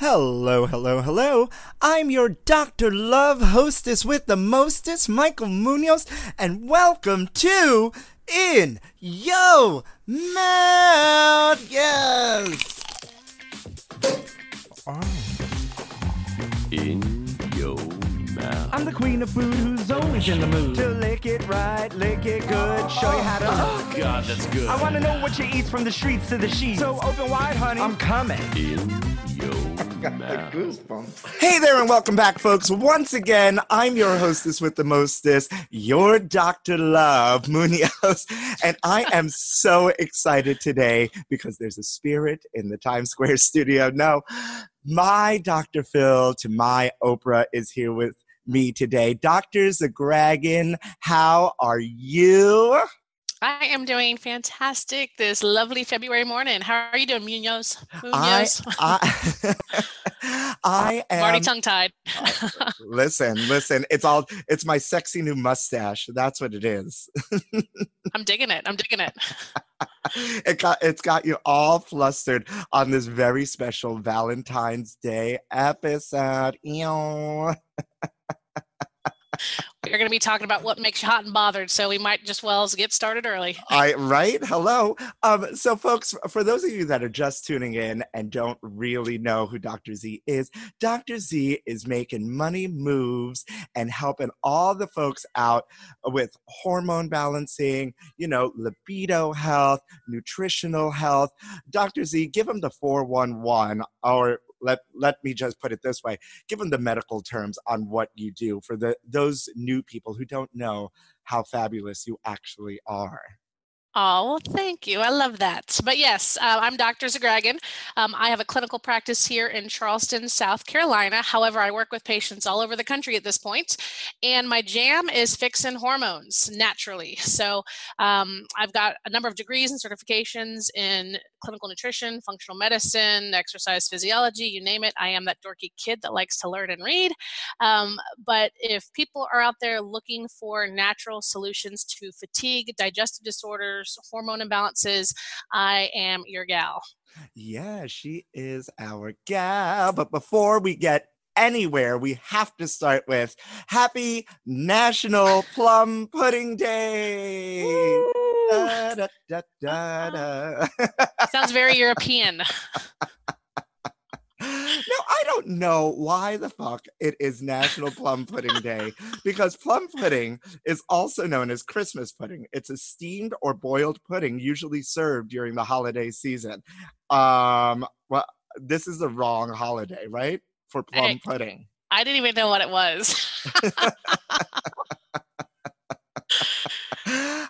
Hello, hello, hello. I'm your Dr. Love hostess with the mostest, Michael Munoz, and welcome to In Yo Mouth. Yes. Oh. In your mouth. I'm the queen of food who's always in the mood to lick it right, lick it good, show you how to. Oh, God, that's good. I want to know what you eat from the streets to the sheets. So open wide, honey. I'm coming. In your mouth. Hey there, and welcome back, folks. Once again, I'm your hostess with the mostest, your Dr. Love Munoz, and I am so excited today because there's a spirit in the Times Square studio. No, my Dr. Phil to my Oprah is here with me today. Dr. Zagragan, how are you? I am doing fantastic this lovely February morning. How are you doing, Munoz? I, Munoz. I, I am. I'm already tongue tied. listen, listen. It's all. It's my sexy new mustache. That's what it is. I'm digging it. I'm digging it. it got. It's got you all flustered on this very special Valentine's Day episode. Ew. We're going to be talking about what makes you hot and bothered, so we might just well get started early. I right. Hello. Um, so, folks, for those of you that are just tuning in and don't really know who Dr. Z is, Dr. Z is making money moves and helping all the folks out with hormone balancing, you know, libido health, nutritional health. Dr. Z, give them the 411 or let let me just put it this way. Give them the medical terms on what you do for the those new people who don't know how fabulous you actually are Oh, thank you. I love that. But yes, uh, I'm Dr. Zagragan. Um, I have a clinical practice here in Charleston, South Carolina. However, I work with patients all over the country at this point. point, and my jam is fixing hormones naturally. So um, I've got a number of degrees and certifications in clinical nutrition, functional medicine, exercise physiology, you name it. I am that dorky kid that likes to learn and read. Um, but if people are out there looking for natural solutions to fatigue, digestive disorders, hormone imbalances, I am your gal. yeah she is our gal but before we get anywhere we have to start with happy national plum pudding day Da, da, da, da, da. Sounds very European. No, I don't know why the fuck it is National Plum Pudding Day because plum pudding is also known as Christmas pudding. It's a steamed or boiled pudding usually served during the holiday season. Um, well, this is the wrong holiday, right? For plum pudding. I didn't even know what it was.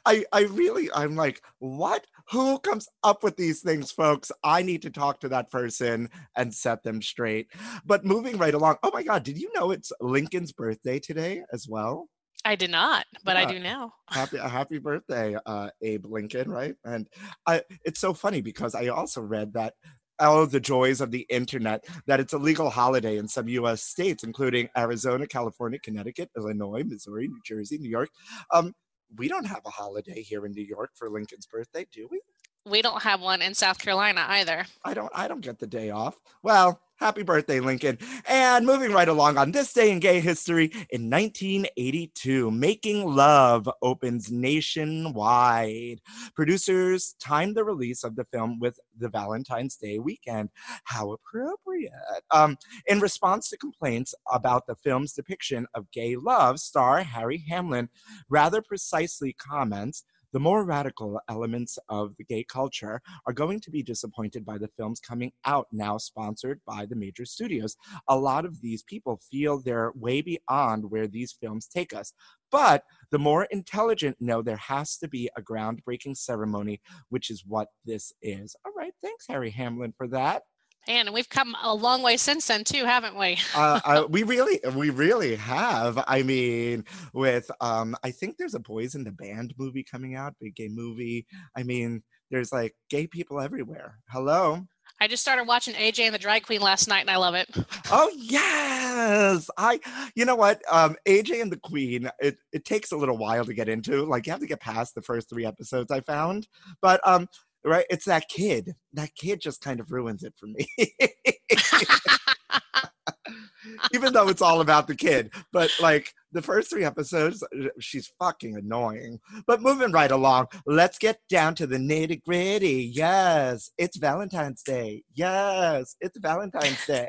I I really I'm like, what? Who comes up with these things, folks? I need to talk to that person and set them straight. But moving right along. Oh my god, did you know it's Lincoln's birthday today as well? I did not, but I do now. Happy happy birthday, uh, Abe Lincoln, right? And I it's so funny because I also read that all of the joys of the internet that it's a legal holiday in some US states, including Arizona, California, Connecticut, Illinois, Missouri, New Jersey, New York. Um, we don't have a holiday here in New York for Lincoln's birthday, do we? We don't have one in South Carolina either. I don't I don't get the day off. Well, happy birthday, Lincoln. And moving right along on this day in gay history, in 1982, Making Love opens nationwide. Producers timed the release of the film with the Valentine's Day weekend. How appropriate. Um, in response to complaints about the film's depiction of gay love, star Harry Hamlin rather precisely comments the more radical elements of the gay culture are going to be disappointed by the films coming out now sponsored by the major studios. A lot of these people feel they're way beyond where these films take us. But the more intelligent know there has to be a groundbreaking ceremony, which is what this is. All right, thanks, Harry Hamlin, for that. And we've come a long way since then too, haven't we? uh, uh, we really, we really have. I mean, with um, I think there's a Boys in the Band movie coming out, big gay movie. I mean, there's like gay people everywhere. Hello. I just started watching AJ and the Drag Queen last night, and I love it. Oh yes, I. You know what? Um, AJ and the Queen. It it takes a little while to get into. Like you have to get past the first three episodes. I found, but um, right, it's that kid. That kid just kind of ruins it for me. Even though it's all about the kid, but like the first three episodes, she's fucking annoying. But moving right along, let's get down to the nitty gritty. Yes, it's Valentine's Day. Yes, it's Valentine's Day.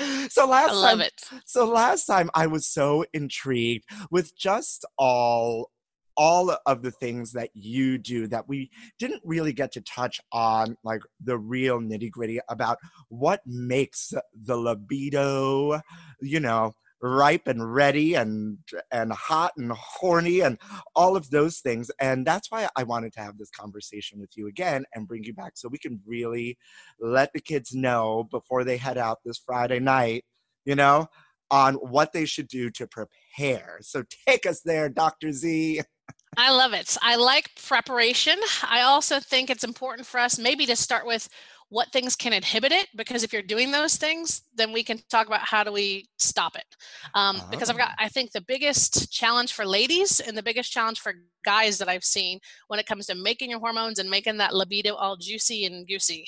so last I love time, it. so last time I was so intrigued with just all all of the things that you do that we didn't really get to touch on like the real nitty gritty about what makes the libido you know ripe and ready and and hot and horny and all of those things. And that's why i wanted to have this conversation with you again and bring you back so we can really let the kids know before they head out this friday night you know on what they should do to prepare. So take us there dr z I love it. I like preparation. I also think it's important for us maybe to start with what things can inhibit it because if you're doing those things then we can talk about how do we stop it um, because i've got i think the biggest challenge for ladies and the biggest challenge for guys that i've seen when it comes to making your hormones and making that libido all juicy and goosey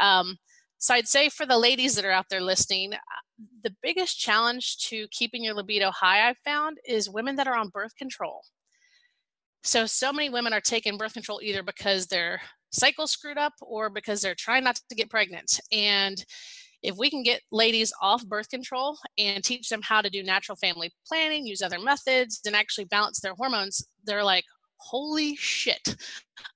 um, so i'd say for the ladies that are out there listening uh, the biggest challenge to keeping your libido high i've found is women that are on birth control so, so many women are taking birth control either because their cycle screwed up or because they're trying not to get pregnant. And if we can get ladies off birth control and teach them how to do natural family planning, use other methods, and actually balance their hormones, they're like, holy shit.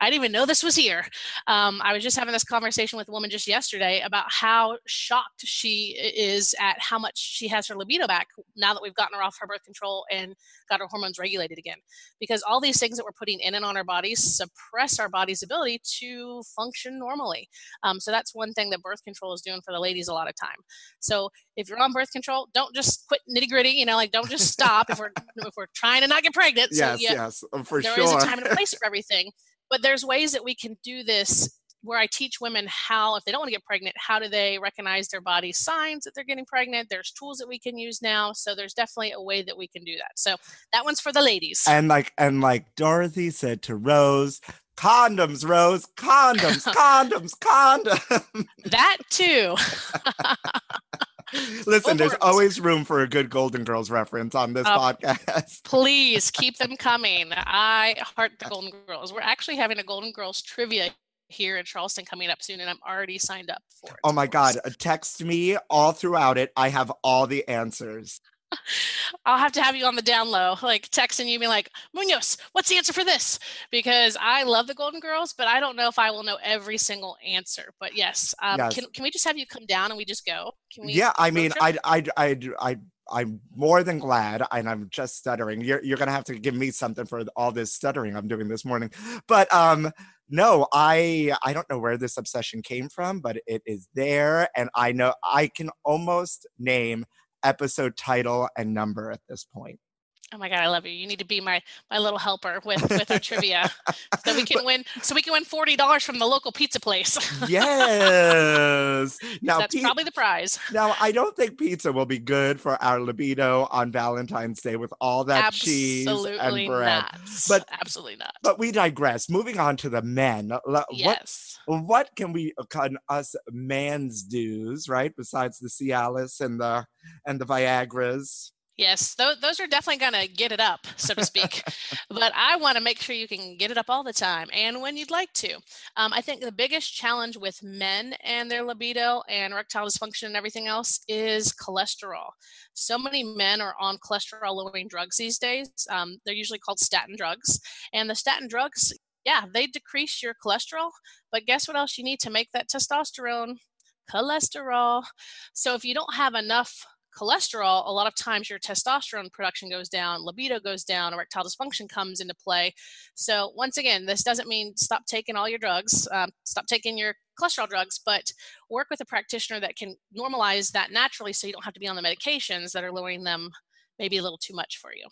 I didn't even know this was here. Um, i was just having this conversation with a woman just yesterday about how shocked she is at how much she has her libido back now that we've gotten her off her birth control and got her hormones regulated again. Because all these things that we're putting in and on our bodies suppress our body's ability to function normally. Um, so that's one thing that birth control is doing for the ladies a lot of time. So if you're on birth control don't just quit nitty gritty you know like don't just stop if we're if we're trying to not get pregnant. So yes yeah, yes uh, for there sure is a time and a place for everything but there's ways that we can do this where i teach women how if they don't want to get pregnant how do they recognize their body's signs that they're getting pregnant? There's tools that we can use now so there's definitely a way that we can do that. So that one's for the ladies. And like and like dorothy said to rose condoms rose condoms condoms condoms. That too listen there's always room for a good golden girls reference on this Uh, podcast. please keep them coming. I heart the golden girls. We're actually having a golden girls trivia here in charleston coming up soon and i'm already signed up for it oh my god text me all throughout it. I have all the answers I'll have to have you on the down low, like texting you, be like, Munoz, what's the answer for this? Because I love the Golden Girls, but I don't know if I will know every single answer. But yes, um, Yes. Can, can we just have you come down and we just go? Can we? yeah i mean i i i i I'm more than glad, and I'm just stuttering. You're you're gonna have to give me something for all this stuttering I'm doing this morning. But um, no, I I don't know where this obsession came from, but it is there, and I know I can almost name episode title and number at this point. Oh my god, I love you. You need to be my my little helper with with our trivia, so we can win. So we can win forty dollars from the local pizza place. yes. Now, That's pi- probably the prize. now I don't think pizza will be good for our libido on Valentine's Day with all that cheese and bread. not. But- absolutely not. But we digress. Moving on to the men. What yes. what can we can us man's dues right besides the Cialis and the and the Viagra's? Yes, those, those are definitely going to get it up, so to speak. but I want to make sure you can get it up all the time and when you'd like to. Um, I think the biggest challenge with men and their libido and erectile dysfunction and everything else is cholesterol. So many men are on cholesterol lowering drugs these days. Um, they're usually called statin drugs. And the statin drugs, yeah, they decrease your cholesterol. But guess what else you need to make that testosterone? Cholesterol. So if you don't have enough cholesterol, a lot of times your testosterone production goes down, libido goes down, erectile dysfunction comes into play. So, once again, this doesn't mean stop taking all your drugs, um, stop taking your cholesterol drugs, but work with a practitioner that can normalize that naturally so you don't have to be on the medications that are lowering them maybe a little too much for you.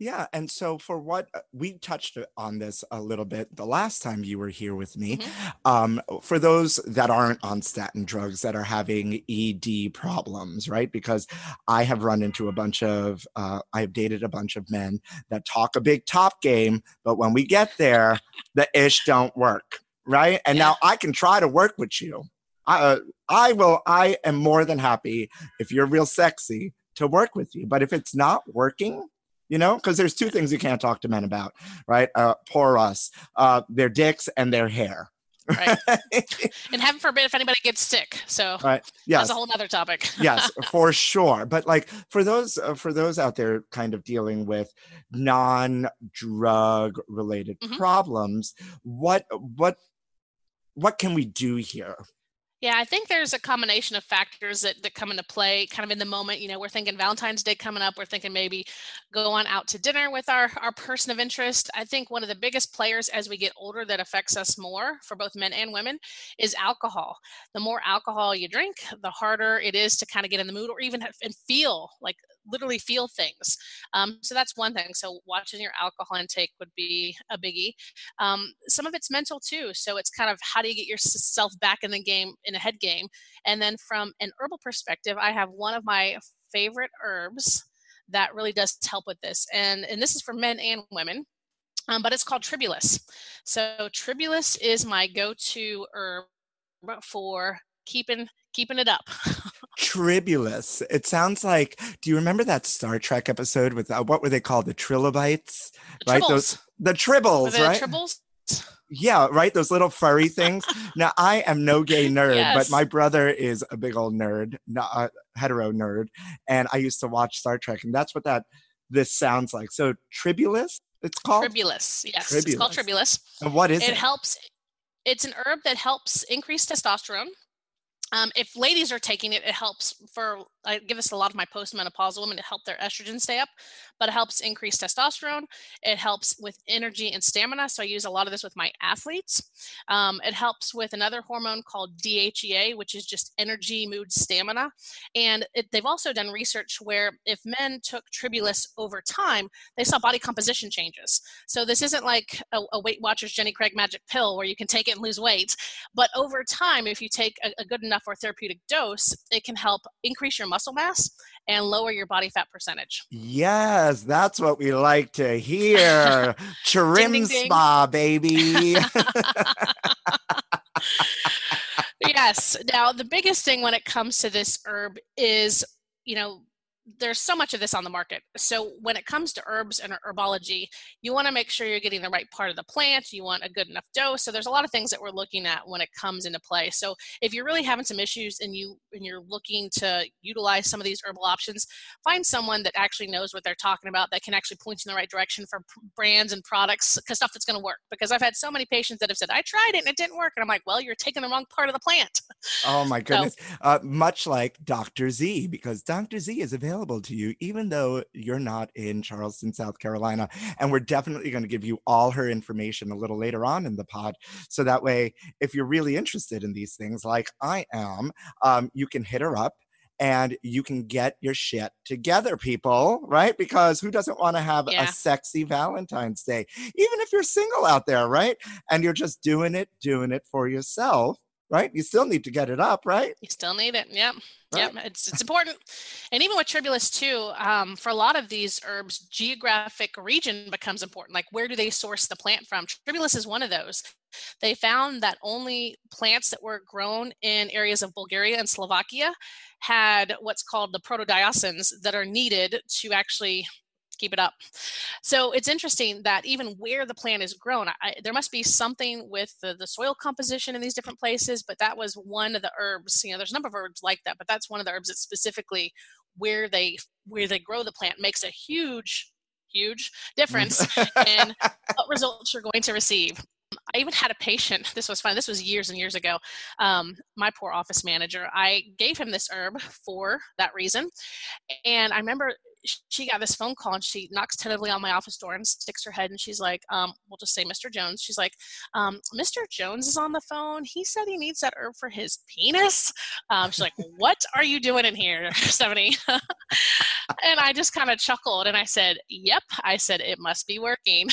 Yeah, and so for what uh, we touched on this a little bit the last time you were here with me. Mhm. Um, for those that aren't on statin drugs that are having ED problems, right? Because I have run into a bunch of, uh, I have dated a bunch of men that talk a big top game, but when we get there, the ish don't work, right? And Yeah. now I can try to work with you. I, uh, I will. I am more than happy if you're real sexy to work with you. But if it's not working, you know, because there's two things you can't talk to men about, right? Uh, poor us, uh, their dicks and their hair. Right. And heaven forbid if anybody gets sick. So, right. Yes. that's a whole other topic. yes, for sure. But like for those uh, for those out there kind of dealing with non-drug related Mhm. problems, what what what can we do here? Yeah, I think there's a combination of factors that, that come into play kind of in the moment. You know, we're thinking Valentine's Day coming up. We're thinking maybe go on out to dinner with our, our person of interest. I think one of the biggest players as we get older that affects us more for both men and women is alcohol. The more alcohol you drink, the harder it is to kind of get in the mood or even have, and feel like literally feel things. Um, so that's one thing. So watching your alcohol intake would be a biggie. Um, some of it's mental too. So it's kind of how do you get yourself back in the game in a head game? And then from an herbal perspective, I have one of my favorite herbs that really does help with this. And, and this is for men and women. Um, but it's called tribulus. So tribulus is my go-to herb for keeping keeping it up. Tribulus. It sounds like. Do you remember that Star Trek episode with uh, what were they called? The trilobites, The right? tribbles. Those the tribbles, they right? tribbles? Yeah, right. Those little furry things. now, I am no gay nerd, but my brother is a big old nerd, not a hetero nerd, and I used to watch Star Trek, and that's what that this sounds like. So, tribulus, it's called. Tribulus. Yes, it's called tribulus. and what is it it? helps it's an herb that helps increase testosterone um, if ladies are taking it it helps for i give this a lot of my postmenopausal women to help their estrogen stay up but it helps increase testosterone. It helps with energy and stamina so i use a lot of this with my athletes. Um, it helps with another hormone called dhea which is just energy mood stamina. And it, they've also done research where if men took tribulus over time they saw body composition changes. So this isn't like a, a Weight Watchers Jenny Craig magic pill where you can take it and lose weight. But over time, if you take a, a good enough or therapeutic dose, it can help increase your muscle mass and lower your body fat percentage. Yes, that's what we like to hear. Trim ding, ding. spa, baby. yes. Now, the biggest thing when it comes to this herb is, you know, there's so much of this on the market. So when it comes to herbs and herbology, you want to make sure you're getting the right part of the plant. You want a good enough dose. So there's a lot of things that we're looking at when it comes into play. So if you're really having some issues and you and you're looking to utilize some of these herbal options, find someone that actually knows what they're talking about that can actually point you in the right direction for brands and products, because stuff that's going to work. Because I've had so many patients that have said, "I tried it and it didn't work," and I'm like, "Well, you're taking the wrong part of the plant." Oh my goodness. Uh, much like Dr. Z, because Dr. Z is available to you, even though you're not in Charleston, South Carolina. And we're definitely going to give you all her information a little later on in the pod. So that way, if you're really interested in these things, like I am, um, you can hit her up and you can get your shit together, people, right? Because who doesn't want to have Yeah. a sexy Valentine's Day? Even if you're single out there, right? And you're just doing it, doing it for yourself, right? You still need to get it up, right? You still need it. Yep. Yep. It's it's important. And even with tribulus too, um, for a lot of these herbs, geographic region becomes important. Like where do they source the plant from? Tribulus is one of those. They found that only plants that were grown in areas of Bulgaria and Slovakia had what's called the protodioscins that are needed to actually keep it up. So it's interesting that even where the plant is grown, I, there must be something with the, the soil composition in these different places. But that was one of the herbs. You know, there's a number of herbs like that, but that's one of the herbs that specifically where they where they grow the plant makes a huge huge difference in what results you're going to receive. I even had a patient. This was fun. This was years and years ago. Um, my poor office manager. I gave him this herb for that reason, and I remember she got this phone call and she knocks tentatively on my office door and sticks her head and she's like, um, "We'll just say Mr. Jones." She's like, um, "Mr. Jones is on the phone. He said he needs that herb for his penis." Um, she's like, "What are you doing in here, Stephanie?" and I just kind of chuckled and I said, "Yep." I said, "It must be working."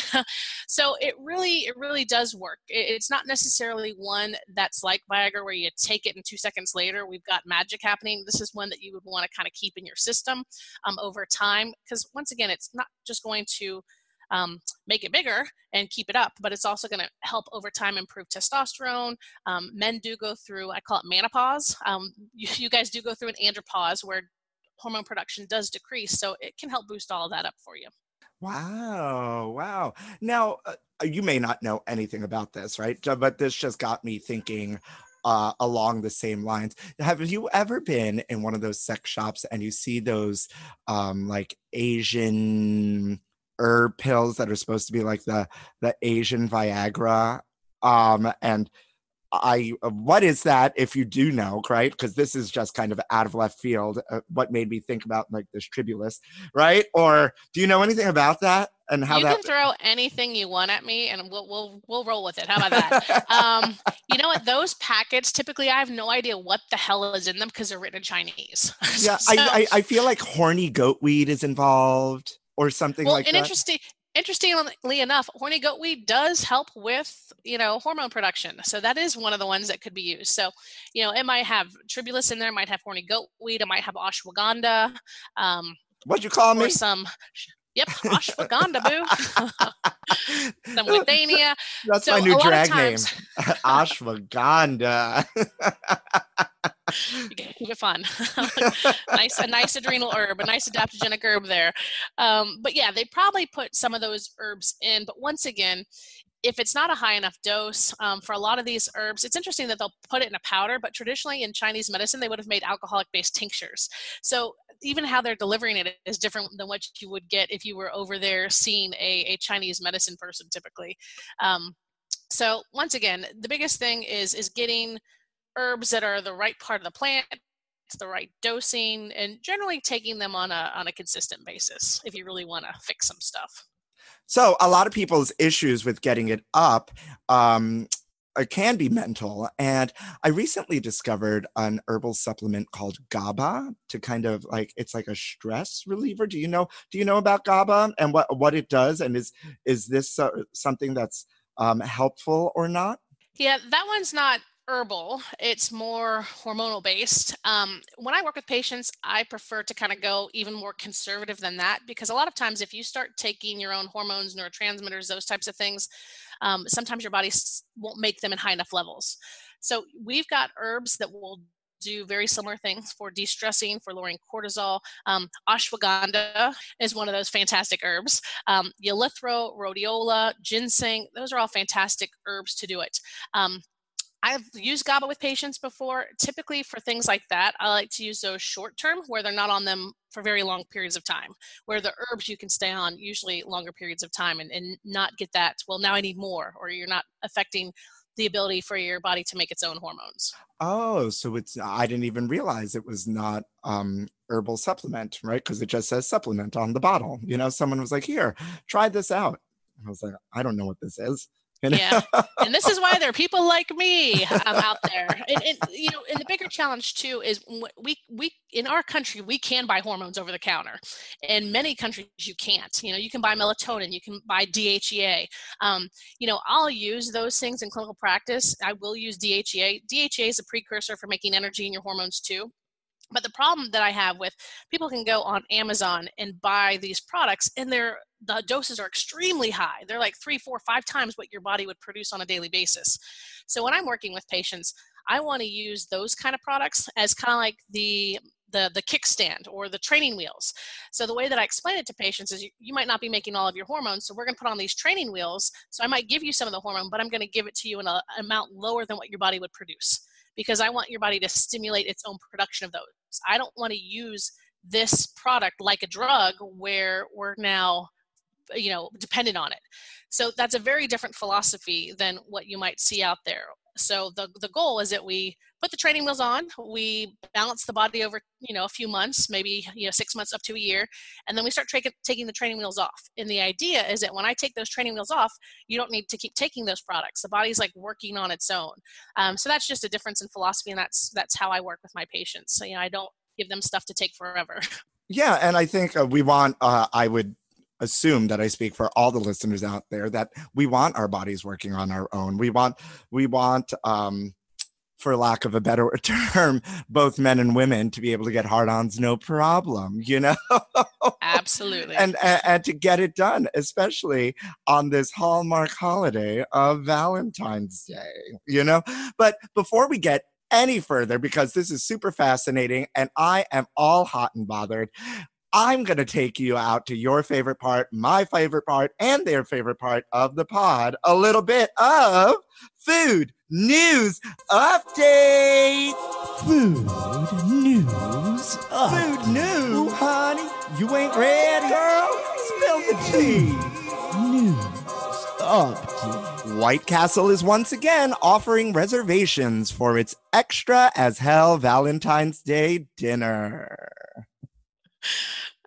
so it really, it really does work. It- It's not necessarily one that's like Viagra where you take it and two seconds later we've got magic happening. This is one that you would want to kind of keep in your system um, over time because once again, it's not just going to um, make it bigger and keep it up, but it's also going to help over time improve testosterone. Um, men do go through, I call it menopause. Um, you, you guys do go through an andropause where hormone production does decrease, so it can help boost all of that up for you. Wow, wow. Now, uh, you may not know anything about this, right? But this just got me thinking uh, along the same lines. Have you ever been in one of those sex shops and you see those um, like Asian herb pills that are supposed to be like the the Asian Viagra? Um, and I, what is that? If you do know, right? Because this is just kind of out of left field. Uh, what made me think about like this tribulus, right? Or do you know anything about that and how you that? can throw anything you want at me, and we'll we'll we'll roll with it. How about that? um, you know what? Those packets typically, I have no idea what the hell is in them because they're written in Chinese. yeah, So- I, I I feel like horny goat weed is involved or something well, like and that. interesting. Interestingly enough, horny goat weed does help with, you know, hormone production. So that is one of the ones that could be used. So, you know, it might have tribulus in there, it might have horny goat weed, it might have ashwagandha, um, What'd you call me? some, yep, ashwagandha, boo. some withania. That's so my new drag times- name, ashwagandha. you can keep it fun. nice, a nice adrenal herb, a nice adaptogenic herb there. Um, but yeah, they probably put some of those herbs in. But once again, if it's not a high enough dose um, for a lot of these herbs, it's interesting that they'll put it in a powder. But traditionally in Chinese medicine, they would have made alcoholic-based tinctures. So even how they're delivering it is different than what you would get if you were over there seeing a, a Chinese medicine person typically. Um, so once again, the biggest thing is is getting herbs that are the right part of the plant the right dosing and generally taking them on a on a consistent basis if you really want to fix some stuff So a lot of people's issues with getting it up um, uh, can be mental. And I recently discovered an herbal supplement called GABA to kind of like it's like a stress reliever. Do you know? Do you know about GABA and what what it does? And is is this uh, something that's um, helpful or not? yeah that one's not herbal it's more hormonal based um, when i work with patients i prefer to kind of go even more conservative than that because a lot of times if you start taking your own hormones neurotransmitters those types of things um, sometimes your body won't make them in high enough levels. So we've got herbs that will do very similar things for de-stressing for lowering cortisol um, ashwagandha is one of those fantastic herbs um, rhodiola ginseng those are all fantastic herbs to do it um, I've used GABA with patients before. Typically, for things like that, I like to use those short term where they're not on them for very long periods of time. Where the herbs you can stay on usually longer periods of time and, and not get that, well, now I need more, or you're not affecting the ability for your body to make its own hormones. Oh, so it's I didn't even realize it was not um herbal supplement, right? Because it just says supplement on the bottle. You know, someone was like, "Here, try this out." I was like, "I don't know what this is." Know? Yeah. and this is why there are people like me um, out there. And, and, you know, and the bigger challenge too is we we in our country we can buy hormones over the counter. In many countries you can't. You know, you can buy melatonin, you can buy DHEA. Um, you know, I'll use those things in clinical practice. I will use DHEA. DHEA is a precursor for making energy in your hormones too. But the problem that I have with people can go on Amazon and buy these products, and they're the doses are extremely high. They're like three, four, five times what your body would produce on a daily basis. So when I'm working with patients, I want to use those kind of products as kind of like the the the kickstand or the training wheels. So the way that I explain it to patients is you, you might not be making all of your hormones, so we're going to put on these training wheels. So I might give you some of the hormone, but I'm going to give it to you in an amount lower than what your body would produce because I want your body to stimulate its own production of those. I don't want to use this product like a drug where we're now you know dependent on it so that's a very different philosophy than what you might see out there so the, the goal is that we put the training wheels on we balance the body over you know a few months maybe you know six months up to a year and then we start tra- taking the training wheels off. And the idea is that when i take those training wheels off you don't need to keep taking those products. The body's like working on its own. Um, so that's just a difference in philosophy and that's that's how i work with my patients. So you know i don't give them stuff to take forever. Yeah, and I think uh, we want. Uh, I would assume that I speak for all the listeners out there that we want our bodies working on our own. We want. We want. Um, for lack of a better term, both men and women to be able to get hard-ons no problem, you know. absolutely and, and and to get it done, especially on this hallmark holiday of Valentine's Day, you know. But before we get any further, because this is super fascinating, and I am all hot and bothered. I'm going to take you out to your favorite part, my favorite part, and their favorite part of the pod a little bit of food news update. Food news. update. Food news. honey, you ain't ready. Girl, spill the tea. News update. White Castle is once again offering reservations for its extra as hell Valentine's Day dinner.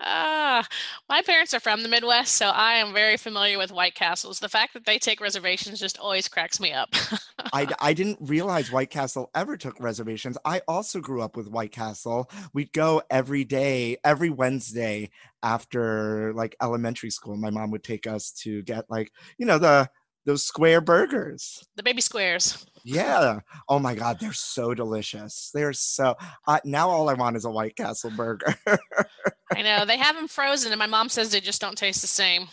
Ah, my parents are from the Midwest, so I am very familiar with White Castles. The fact that they take reservations just always cracks me up. I, I didn't realize White Castle ever took reservations. I also grew up with White Castle. We'd go every day, every Wednesday after like elementary school. My mom would take us to get like, you know, the those square burgers. the baby squares. Yeah. Oh my God, they're so delicious. They're so. Uh, now all I want is a White Castle burger. I know they have them frozen, and my mom says they just don't taste the same.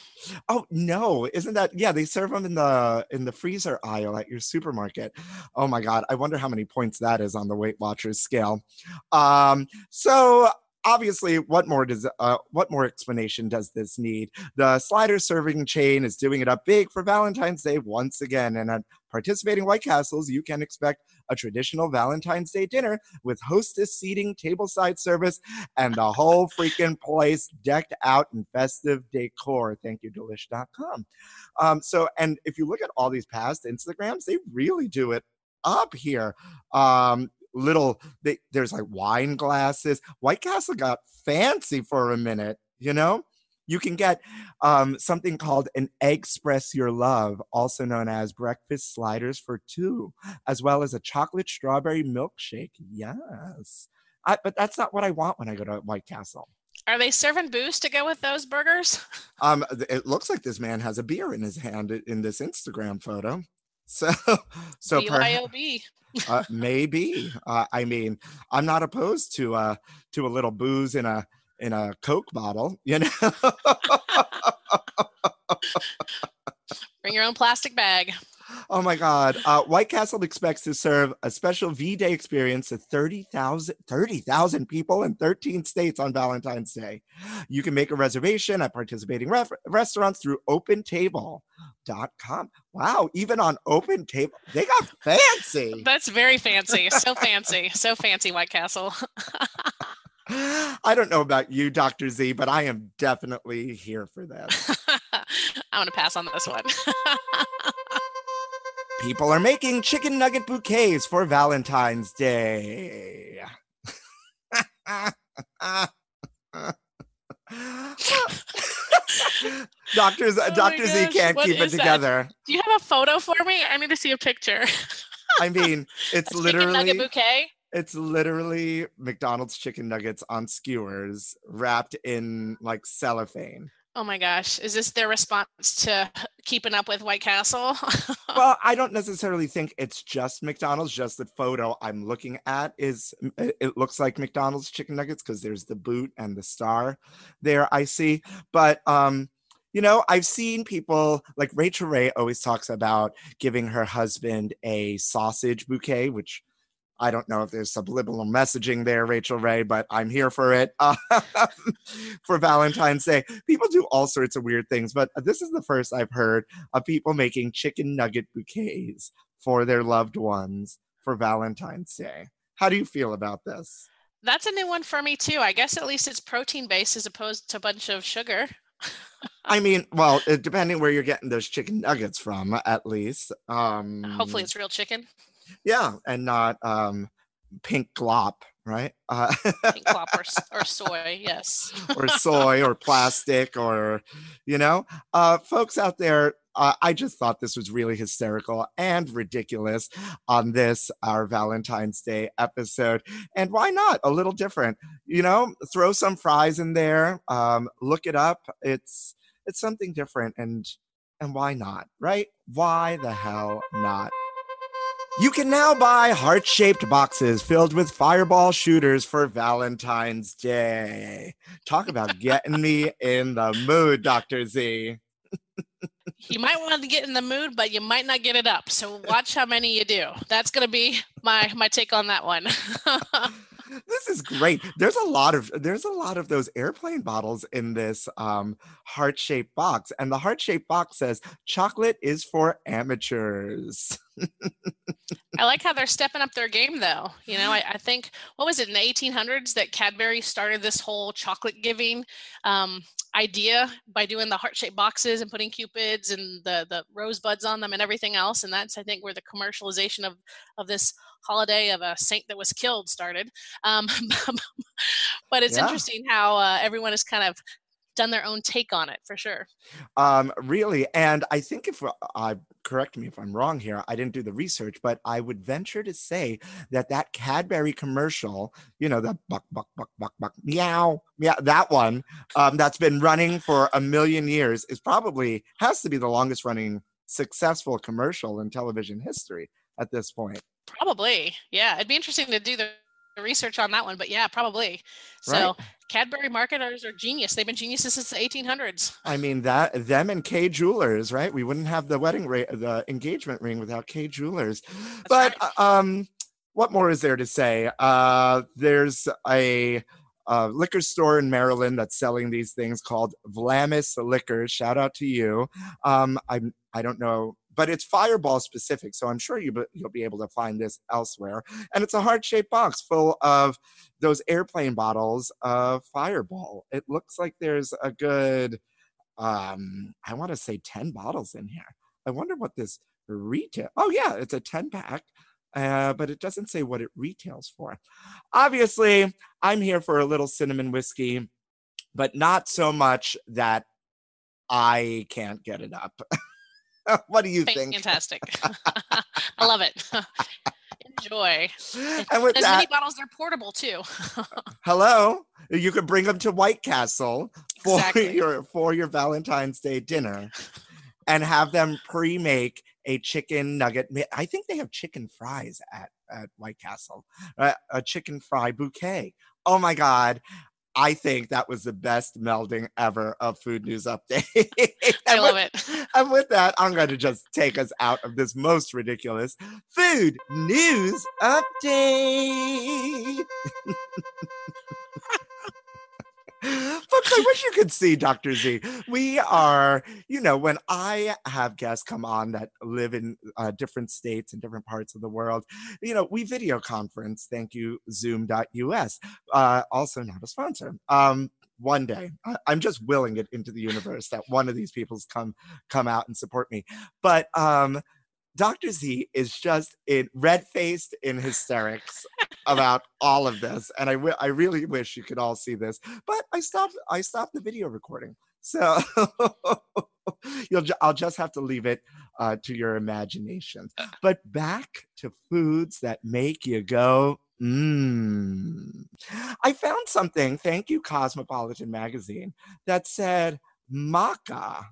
oh no, isn't that? Yeah, they serve them in the in the freezer aisle at your supermarket. Oh my God, I wonder how many points that is on the Weight Watchers scale. Um, so obviously what more does uh, what more explanation does this need? The slider serving chain is doing it up big for valentine's day once again and at participating white castles you can expect a traditional valentine's day dinner with hostess seating tableside service and the whole freaking place decked out in festive decor. Thank you delish.com um, so and if you look at all these past instagrams they really do it up here. Um little they, there's like wine glasses. White castle got fancy for a minute you know? You can get um, something called an express your love also known as breakfast sliders for two as well as a chocolate strawberry milkshake. Yes. I, but that's not what i want when i go to white castle. Are they serving booze to go with those burgers? um it looks like this man has a beer in his hand in this instagram photo so so per- BYOB. uh, maybe. Uh, I mean, I'm not opposed to uh to a little booze in a in a Coke bottle, you know. Bring your own plastic bag. Oh my God! Uh, White Castle expects to serve a special V-Day experience to 30,000 30,000 people in 13 states on Valentine's Day. You can make a reservation at participating ref- restaurants through OpenTable.com. Wow! Even on Open Table, they got fancy. That's very fancy. So fancy. So fancy, White Castle. I don't know about you, Dr. Z, but I am definitely here for this. I'm going to pass on this one. People are making chicken nugget bouquets for Valentine's Day. Doctors, Oh Dr. Z gosh, can't what keep it is that? together. Do you have a photo for me? I need to see a picture. I mean, it's A chicken nugget literally bouquet. it's literally McDonald's chicken nuggets on skewers wrapped in like cellophane. Oh my gosh, is this their response to keeping up with White Castle? Well, I don't necessarily think it's just McDonald's. Just the photo I'm looking at is it looks like McDonald's chicken nuggets because there's the boot and the star there. I see, but um, you know, I've seen people like Rachael Ray always talks about giving her husband a sausage bouquet, which I don't know if there's subliminal messaging there, Rachael Ray, but I'm here for it um, for Valentine's Day. People do all sorts of weird things, but this is the first I've heard of people making chicken nugget bouquets for their loved ones for Valentine's Day. How do you feel about this? That's a new one for me too. I guess at least it's protein based as opposed to a bunch of sugar. I mean, well, depending where you're getting those chicken nuggets from, at least. Um, Hopefully, it's real chicken. Yeah, and not um, pink glop, right? Uh, Pink clop or, or soy. Yes. or soy or plastic or you know uh folks out there uh, i just thought this was really hysterical and ridiculous on this our valentine's day episode and why not a little different you know throw some fries in there um look it up it's it's something different and and why not right why the hell not you can now buy heart shaped boxes filled with fireball shooters for Valentine's Day. Talk about getting me in the mood, Dr. Z. You might want to get in the mood, but you might not get it up. So watch how many you do. That's gonna be my my take on that one. This is great. There's a lot of there's a lot of those airplane bottles in this um, heart-shaped box, and the heart-shaped box says chocolate is for amateurs. I like how they're stepping up their game, though. You know, I, I think what was it in the 1800s that Cadbury started this whole chocolate giving um, idea by doing the heart-shaped boxes and putting cupids and the the rosebuds on them and everything else. And that's I think where the commercialization of of this holiday of a saint that was killed started. Um, but it's Yeah. interesting how uh, everyone is kind of done their own take on it for sure. um really and i think if uh correct me if i'm wrong here i didn't do the research but i would venture to say that that cadbury commercial you know the buck buck buck buck buck meow yeah that one um that's been running for a million years is probably has to be the longest running successful commercial in television history at this point Probably, yeah. It'd be interesting to do the research on that one, but yeah, probably. So Right. Cadbury marketers are genius. They've been geniuses since the 1800s. I mean that them and Kay Jewelers, right? We wouldn't have the wedding ring, the engagement ring without Kay Jewelers. but right. uh, um, what more is there to say? Uh, there's a, uh liquor store in Maryland that's selling these things called Vlamis Liquors. Shout out to you. Um, I'm I don't know. But it's Fireball specific, so I'm sure you you'll be able to find this elsewhere. And it's a heart-shaped box full of those airplane bottles of Fireball. It looks like there's a good um i want to say 10 bottles in here i wonder what this retail oh yeah it's a 10 pack uh, but it doesn't say what it retails for obviously i'm here for a little cinnamon whiskey but not so much that i can't get it up what do you think Fantastic. I love it. Enjoy. and with As that many bottles, they're portable too. hello you could bring them to white castle for Exactly. your for your valentine's day dinner and have them pre-make a chicken nugget i think they have chicken fries at at white castle uh, a chicken fry bouquet oh my god I think that was the best melding ever of Food News Update. I love with- it. And with that, I'm going to just take us out of this most ridiculous Food News Update. Folks, I wish you could see Dr. Z. We are, you know, when I have guests come on that live in uh, different states and different parts of the world, you know, we video conference. Thank you, zoom.us. Uh, also, not a sponsor. Um, one day, I, I'm just willing it into the universe that one of these people's come come out and support me. But um, Dr. Z is just in red faced in hysterics about all of this, and I I really wish you could all see this. But I stopped I stopped the video recording So you'll ju- I'll just have to leave it uh, to your imagination. But back to foods that make you go, mmm. I found something, thank you, Cosmopolitan Magazine, that said maca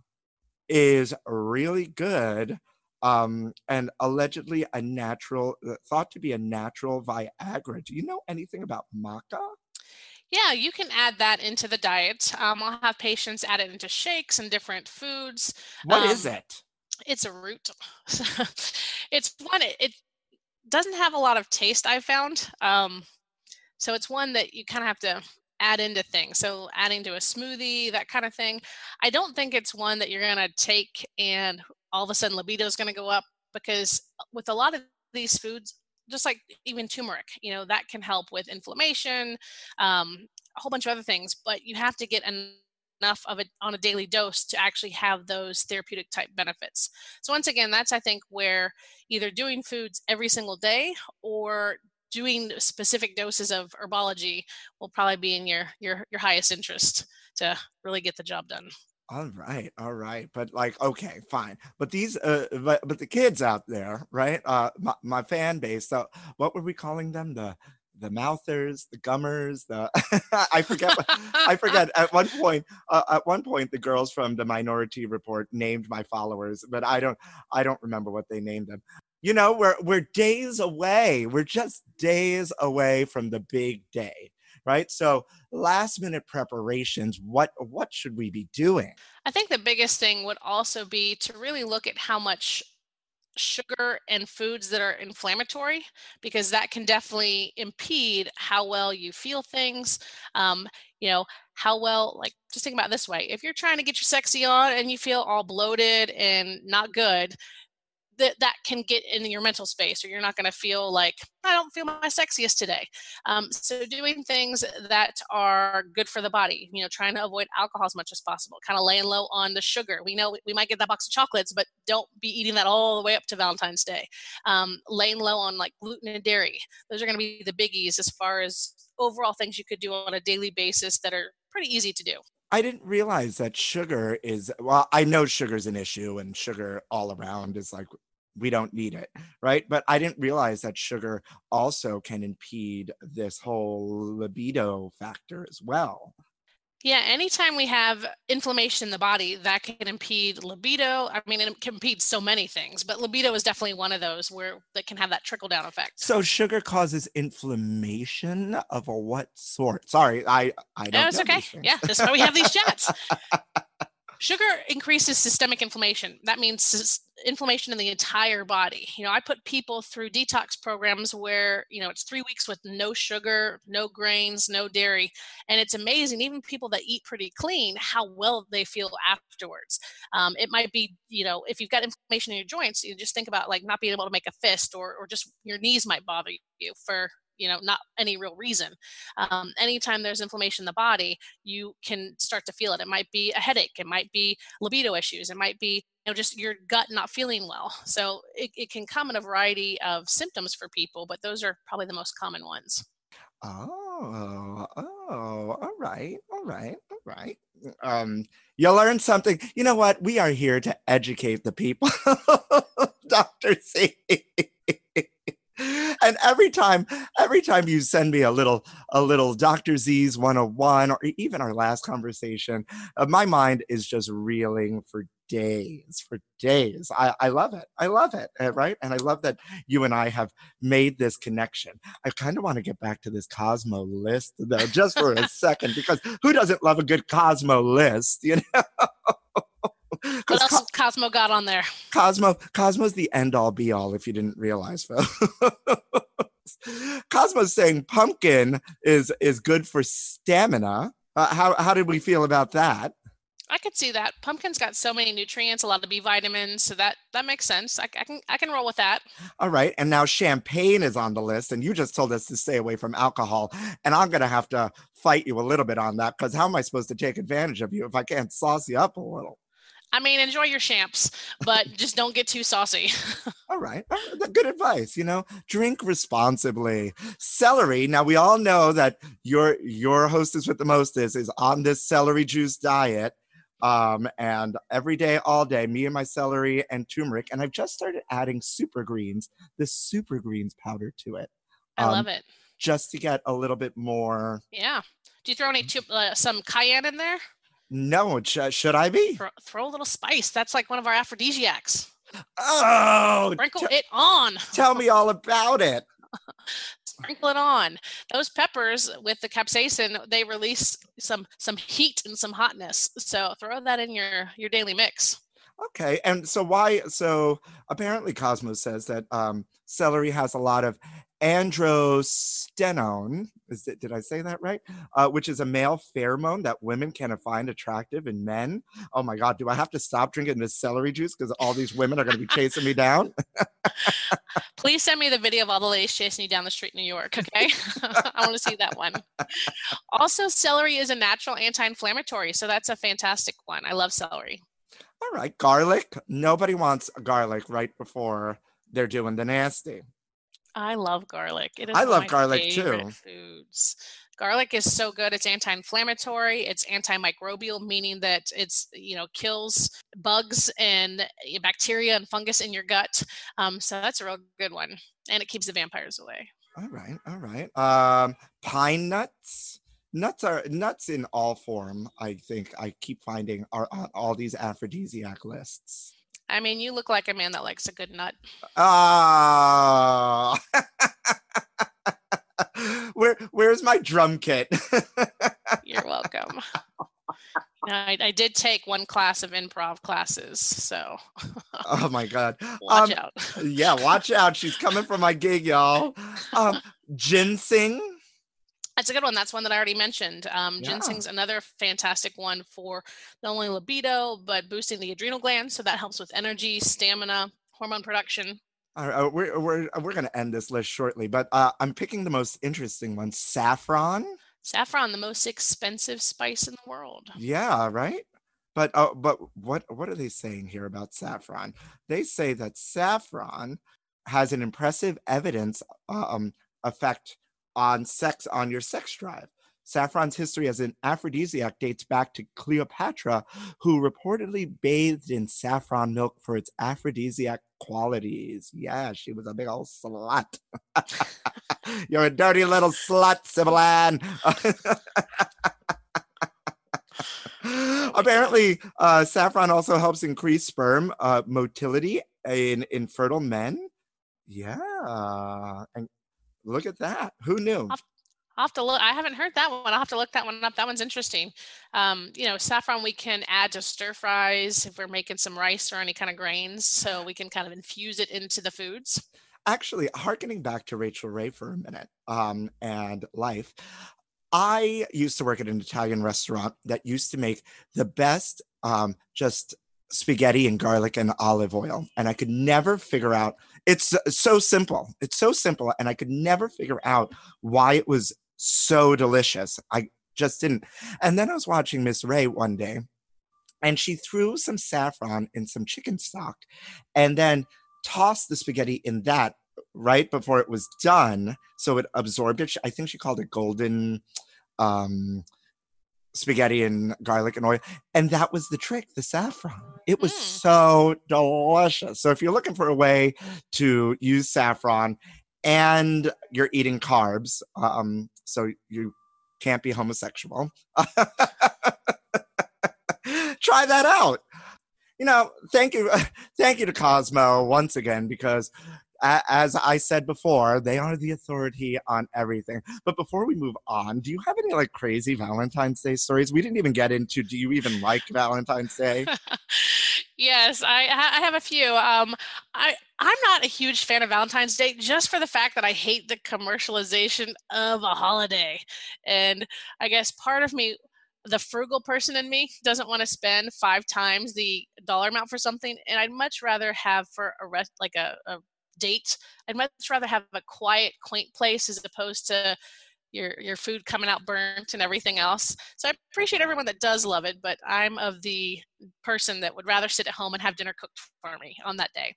is really good um, and allegedly a natural, uh, thought to be a natural Viagra. Do you know anything about maca? Yeah, you can add that into the diet. Um, I'll have patients add it into shakes and different foods. What is Um, it? It's a root. it's one. It, it doesn't have a lot of taste. I found. Um, so it's one that you kind of have to add into things. So adding to a smoothie, that kind of thing. I don't think it's one that you're gonna take and all of a sudden libido is gonna go up because with a lot of these foods, just like even turmeric, you know, that can help with inflammation, um, a whole bunch of other things. But you have to get en- enough of it on a daily dose to actually have those therapeutic type benefits. So once again, that's I think where either doing foods every single day or doing specific doses of herbology will probably be in your your your highest interest to really get the job done. All right, all right, but like, okay, fine. But these, uh, but but the kids out there, right? Uh, my, my fan base. So, what were we calling them? The the mouthers, the gummers, the I forget. I forget. At one point, uh, at one point, the girls from the Minority Report named my followers, but I don't. I don't remember what they named them. You know, we're we're days away. We're just days away from the big day, right? So, last minute preparations. What what should we be doing? I think the biggest thing would also be to really look at how much sugar and foods that are inflammatory because that can definitely impede how well you feel things um, you know how well like just think about this way if you're trying to get your sexy on and you feel all bloated and not good that that can get in your mental space or you're not going to feel like i don't feel my sexiest today. Um, so doing things that are good for the body you know trying to avoid alcohol as much as possible kind of laying low on the sugar. We know we- might get that box of chocolates but don't be eating that all the way up to valentine's day. Um, laying low on like gluten and dairy. Those are going to be the biggies as far as overall things you could do on a daily basis that are pretty easy to do I didn't realize that sugar is well, I know sugar's an issue and sugar all around is like we don't need it, right? But I didn't realize that sugar also can impede this whole libido factor as well. Yeah, anytime we have inflammation in the body, that can impede libido. I mean, it can impede so many things, but libido is definitely one of those where that can have that trickle down effect. So sugar causes inflammation of a what sort? Sorry, I I don't No, it's okay. Yeah, that's why we have these chats. Sugar increases systemic inflammation. That means inflammation in the entire body. You know, I put people through detox programs where, you know, it's three weeks with no sugar, no grains, no dairy. And it's amazing, even people that eat pretty clean, how well they feel afterwards. Um, it might be, you know, if you've got inflammation in your joints, you just think about like not being able to make a fist or, or just your knees might bother you for, you know, not any real reason. Um, anytime there's inflammation in the body, you can start to feel it. It might be a headache, it might be libido issues, it might be you know just your gut not feeling well. So it, it can come in a variety of symptoms for people, but those are probably the most common ones. Oh, oh, all right, all right, all right. Um, you learn something. You know what? We are here to educate the people, Dr. C. and every time, every time you send me a little, a little Dr. Z's 101, or even our last conversation, uh, my mind is just reeling for days, for days. I, I love it. I love it. uh, Right. And I love that you and I have made this connection. I kind of want to get back to this Cosmo list though, just for a second, because who doesn't love a good Cosmo list, you know? What else Co- Cosmo got on there? Cosmo, Cosmo's the end all be all. If you didn't realize, Phil. Cosmo's saying pumpkin is is good for stamina. Uh, how how did we feel about that? I could see that. Pumpkin's got so many nutrients, a lot of B vitamins, so that that makes sense. I, I can I can roll with that. All right, and now champagne is on the list, and you just told us to stay away from alcohol, and I'm gonna have to fight you a little bit on that because how am I supposed to take advantage of you if I can't sauce you up a little? I mean, enjoy your champs, but just don't get too saucy. All right. Good advice. You know, drink responsibly. Celery. Now we all know that your your hostess with the mostest is on this celery juice diet. Um, and every day, all day, me and my celery and turmeric. And I've just started adding super greens, this super greens powder to it. I um, love it. Just to get a little bit more. Yeah. Do you throw any tu- uh, some cayenne in there? No, sh- uh, should I be? Throw, throw a little spice. That's like one of our aphrodisiacs. Oh, Sprinkle t- it on. tell me all about it. Sprinkle it on. Those peppers with the capsaicin, they release some some heat and some hotness. So throw that in your your daily mix. Okay, and so why? So apparently, Cosmos says that um, celery has a lot of androstenone. Is it, did I say that right? Uh, which is a male pheromone that women can find attractive in men. Oh my God, do I have to stop drinking this celery juice because all these women are going to be chasing me down? Please send me the video of all the ladies chasing you down the street in New York, okay? I want to see that one. Also, celery is a natural anti-inflammatory, so that's a fantastic one. I love celery. All right, garlic. Nobody wants garlic right before they're doing the nasty. I love garlic. It is I love garlic, too. Foods. Garlic is so good. It's anti-inflammatory. It's antimicrobial, meaning that it's you know kills bugs and uh, bacteria and fungus in your gut. Um, so that's a real good one, and it keeps the vampires away. All right, all right. Um, pine nuts. Nuts are nuts in all form. I think I keep finding are on all these aphrodisiac lists. I mean, you look like a man that likes a good nut. Ah, where where's my drum kit? You're welcome. I, I did take one class of improv classes, so oh my god. watch Um, out. Yeah, watch out. She's coming for my gig, y'all. Um, ginseng. That's a good one. That's one that I already mentioned. Um, Yeah. Ginseng's another fantastic one for not only libido, but boosting the adrenal glands. So that helps with energy, stamina, hormone production. All right, uh, we're we're we're gonna end this list shortly, but uh, I'm picking the most interesting one: saffron. Saffron, the most expensive spice in the world. Yeah, right. But uh, but what what are they saying here about saffron? They say that saffron has an impressive evidence um, effect on sex on your sex drive. Saffron's history as an aphrodisiac dates back to Cleopatra, who reportedly bathed in saffron milk for its aphrodisiac qualities. Yeah, she was a big old slut. You're a dirty little slut, Sibylline. Apparently, uh, saffron also helps increase sperm uh, motility in infertile men. Yeah, and look at that. Who knew? I'll have to look. I haven't heard that one. I'll have to look that one up. That one's interesting. Um, you know, saffron we can add to stir fries if we're making some rice or any kind of grains, so we can kind of infuse it into the foods. Actually, harkening back to Rachael Ray for a minute um, and life, I used to work at an Italian restaurant that used to make the best um, just spaghetti and garlic and olive oil. And I could never figure out it's so simple. It's so simple. And I could never figure out why it was so delicious. I just didn't. And then I was watching Miss Ray one day and she threw some saffron in some chicken stock and then tossed the spaghetti in that right before it was done so it absorbed it i think she called it golden um spaghetti and garlic and oil and that was the trick the saffron. It was Mm. so delicious. So if you're looking for a way to use saffron and you're eating carbs um so you can't be homosexual try that out. You know thank you thank you to cosmo once again because as i said before they are the authority on everything. But before we move on do you have any like crazy valentine's day stories? We didn't even get into do you even like valentine's day? Yes, I, I have a few. Um, I I'm not a huge fan of Valentine's Day just for the fact that I hate the commercialization of a holiday, and I guess part of me, the frugal person in me, doesn't want to spend five times the dollar amount for something, and I'd much rather have for a rest like a, a date. I'd much rather have a quiet, quaint place as opposed to your your food coming out burnt and everything else. So I appreciate everyone that does love it, but I'm of the person that would rather sit at home and have dinner cooked for me on that day.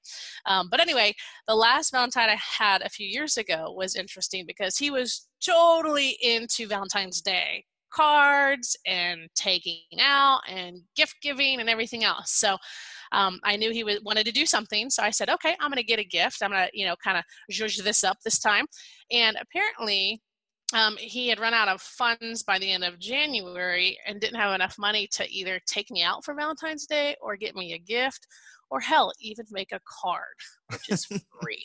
Um, but anyway, the last Valentine I had a few years ago was interesting because he was totally into Valentine's Day. cards and taking out and gift giving and everything else. So um, I knew he was, wanted to do something. So I said, okay, I'm going to get a gift. I'm going to, you know, kind of zhuzh this up this time. And apparently, um, he had run out of funds by the end of January and didn't have enough money to either take me out for Valentine's Day or get me a gift or hell, even make a card, which is free.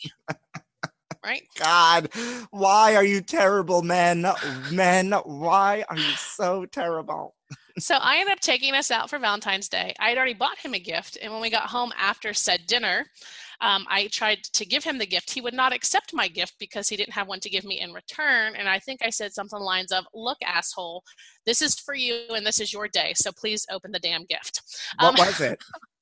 Right? God, why are you terrible, men? Men, why are you so terrible? so I ended up taking us out for Valentine's Day. I had already bought him a gift, and when we got home after said dinner, um, I tried to give him the gift. He would not accept my gift because he didn't have one to give me in return. And I think I said something lines of, "Look, asshole, this is for you, and this is your day. So please open the damn gift." What um, was it?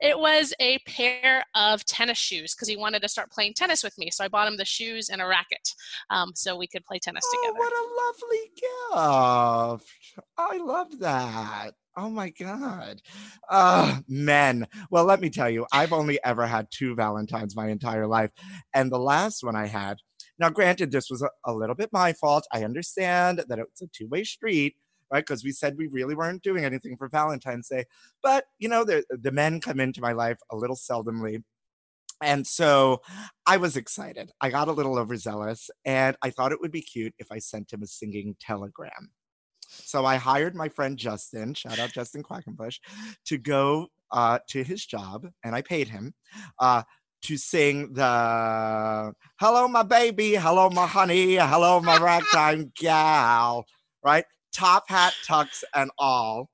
it was a pair of tennis shoes because he wanted to start playing tennis with me. So I bought him the shoes and a racket um, so we could play tennis oh, together. What a lovely gift. I love that. Oh my God. Uh, men. Well, let me tell you, I've only ever had two Valentines my entire life. And the last one I had, now, granted, this was a, a little bit my fault. I understand that it's a two way street right? Because we said we really weren't doing anything for Valentine's Day. But, you know, the, the men come into my life a little seldomly. And so I was excited. I got a little overzealous and I thought it would be cute if I sent him a singing telegram. So I hired my friend Justin, shout out Justin Quackenbush, to go uh, to his job and I paid him uh, to sing the Hello, my baby, hello, my honey, hello, my ragtime gal, right? Top hat, tux, and all.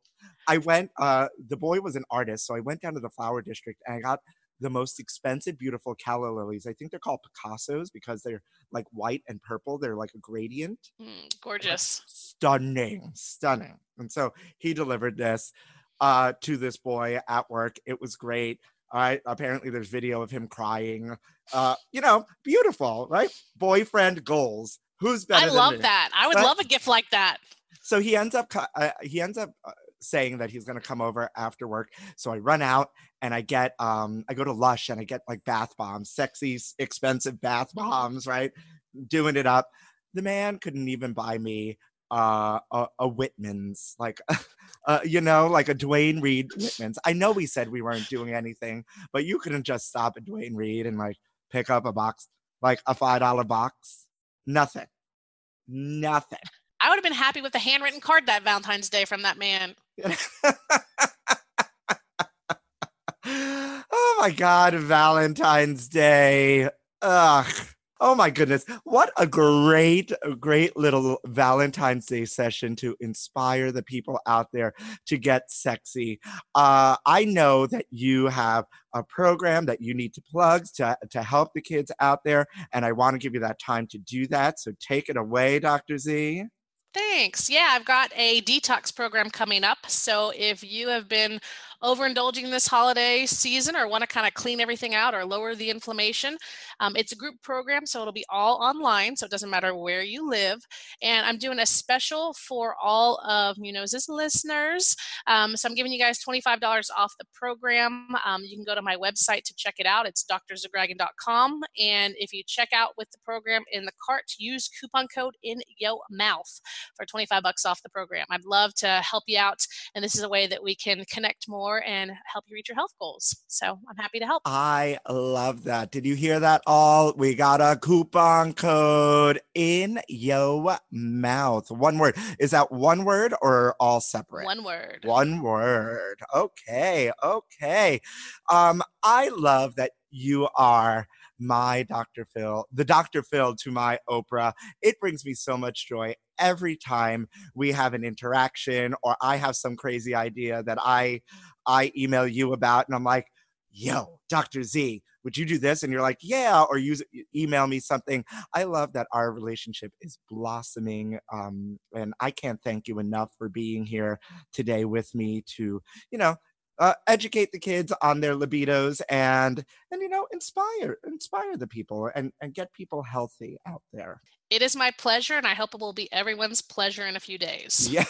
I went, uh, the boy was an artist, so I went down to the flower district and I got the most expensive, beautiful calla lilies. I think they're called Picassos because they're like white and purple. They're like a gradient. Mm, gorgeous. Stunning, stunning. And so he delivered this uh, to this boy at work. It was great. All right. Apparently, there's video of him crying. Uh, you know, beautiful, right? Boyfriend goals. Who's better? I love that. I would love a gift like that so he ends up uh, he ends up uh, saying that he's going to come over after work. So I run out and I get um I go to Lush and I get like bath bombs, sexy expensive bath bombs, right? Doing it up. The man couldn't even buy me uh, a, a Whitman's, like, uh, you know, like a Duane Reade Whitman's. I know we said we weren't doing anything, but you couldn't just stop at Duane Reade and like pick up a box, like a five dollar box. Nothing. Nothing. I would have been happy with a handwritten card that Valentine's Day from that man. oh my God, Valentine's Day. Ugh. Oh my goodness. What a great, great little Valentine's Day session to inspire the people out there to get sexy. Uh, I know that you have a program that you need to plug to, to help the kids out there, and I want to give you that time to do that. So take it away, Dr. Z. Thanks. Yeah, I've got a detox program coming up. So if you have been overindulging this holiday season or want to kind of clean everything out or lower the inflammation, um, it's a group program, so it'll be all online, so it doesn't matter where you live. And I'm doing a special for all of Munoz's listeners. Um, so I'm giving you guys $25 off the program. Um, you can go to my website to check it out. It's drzgraggen.com. And if you check out with the program in the cart, use coupon code in yo mouth for 25 bucks off the program. I'd love to help you out. And this is a way that we can connect more more and help you reach your health goals. So I'm happy to help. I love that. Did you hear that all? We got a coupon code in yo mouth. One word. Is that one word or all separate? One word. One word. Okay. Okay. Um, I love that you are my Dr. Phil, the Dr. Phil to my Oprah. It brings me so much joy every time we have an interaction or I have some crazy idea that I I email you about and I'm like, "Yo, Dr. Z, would you do this?" and you're like, "Yeah," or you email me something. I love that our relationship is blossoming um and I can't thank you enough for being here today with me to, you know, uh, educate the kids on their libidos and and you know inspire inspire the people and and get people healthy out there. It is my pleasure and i hope it will be everyone's pleasure in a few days. Yeah.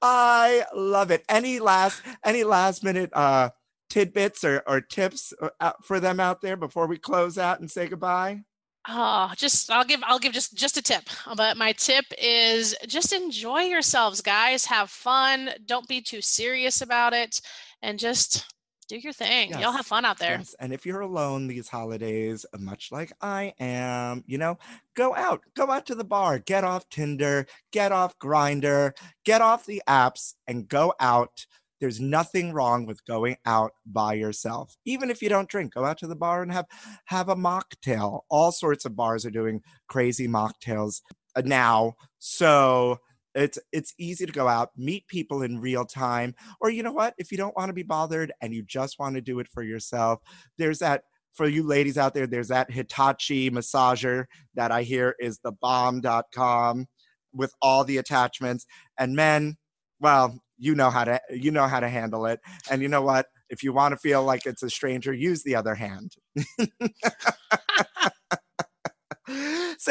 I love it. Any last any last minute uh tidbits or, or tips uh, for them out there before we close out and say goodbye Oh, just I'll give I'll give just just a tip. But my tip is just enjoy yourselves, guys. Have fun. Don't be too serious about it, and just do your thing. Y'all Yes. have fun out there. Yes, And if you're alone these holidays, much like I am, you know, go out, go out to the bar, get off Tinder, get off Grindr, get off the apps and go out. There's nothing wrong with going out by yourself. Even if you don't drink, go out to the bar and have have a mocktail. All sorts of bars are doing crazy mocktails uh, now. So it's it's easy to go out, meet people in real time or you know what? If you don't want to be bothered and you just want to do it for yourself, there's that for you ladies out there, there's that Hitachi massager that I hear is the bomb.com with all the attachments. And men, well, you know how to you know how to handle it. And you know what? If you want to feel like it's a stranger, use the other hand.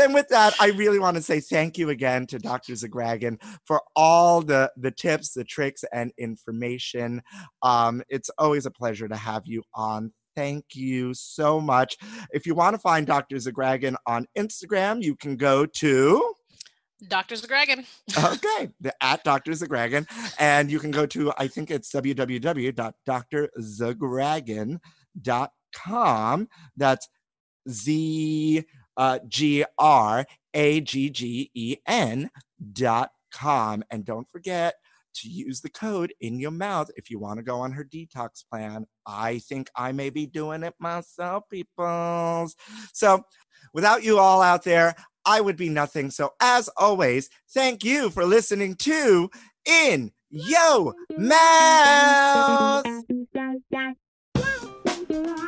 And with that, I really want to say thank you again to Dr. Zgraggen for all the the tips, the tricks, and information. Um, it's always a pleasure to have you on. Thank you so much. If you want to find Dr. Zgraggen on Instagram, you can go to Dr. Zgraggen. okay the, at Dr. Zgraggen, and you can go to I think it's www.drzgraggen.com. That's Z uh, G R A G G E N dot com. And don't forget to use the code in your mouth if you want to go on her detox plan. I think I may be doing it myself, peoples. So, without you all out there, I would be nothing. So, as always, thank you for listening to In Yo Mouth.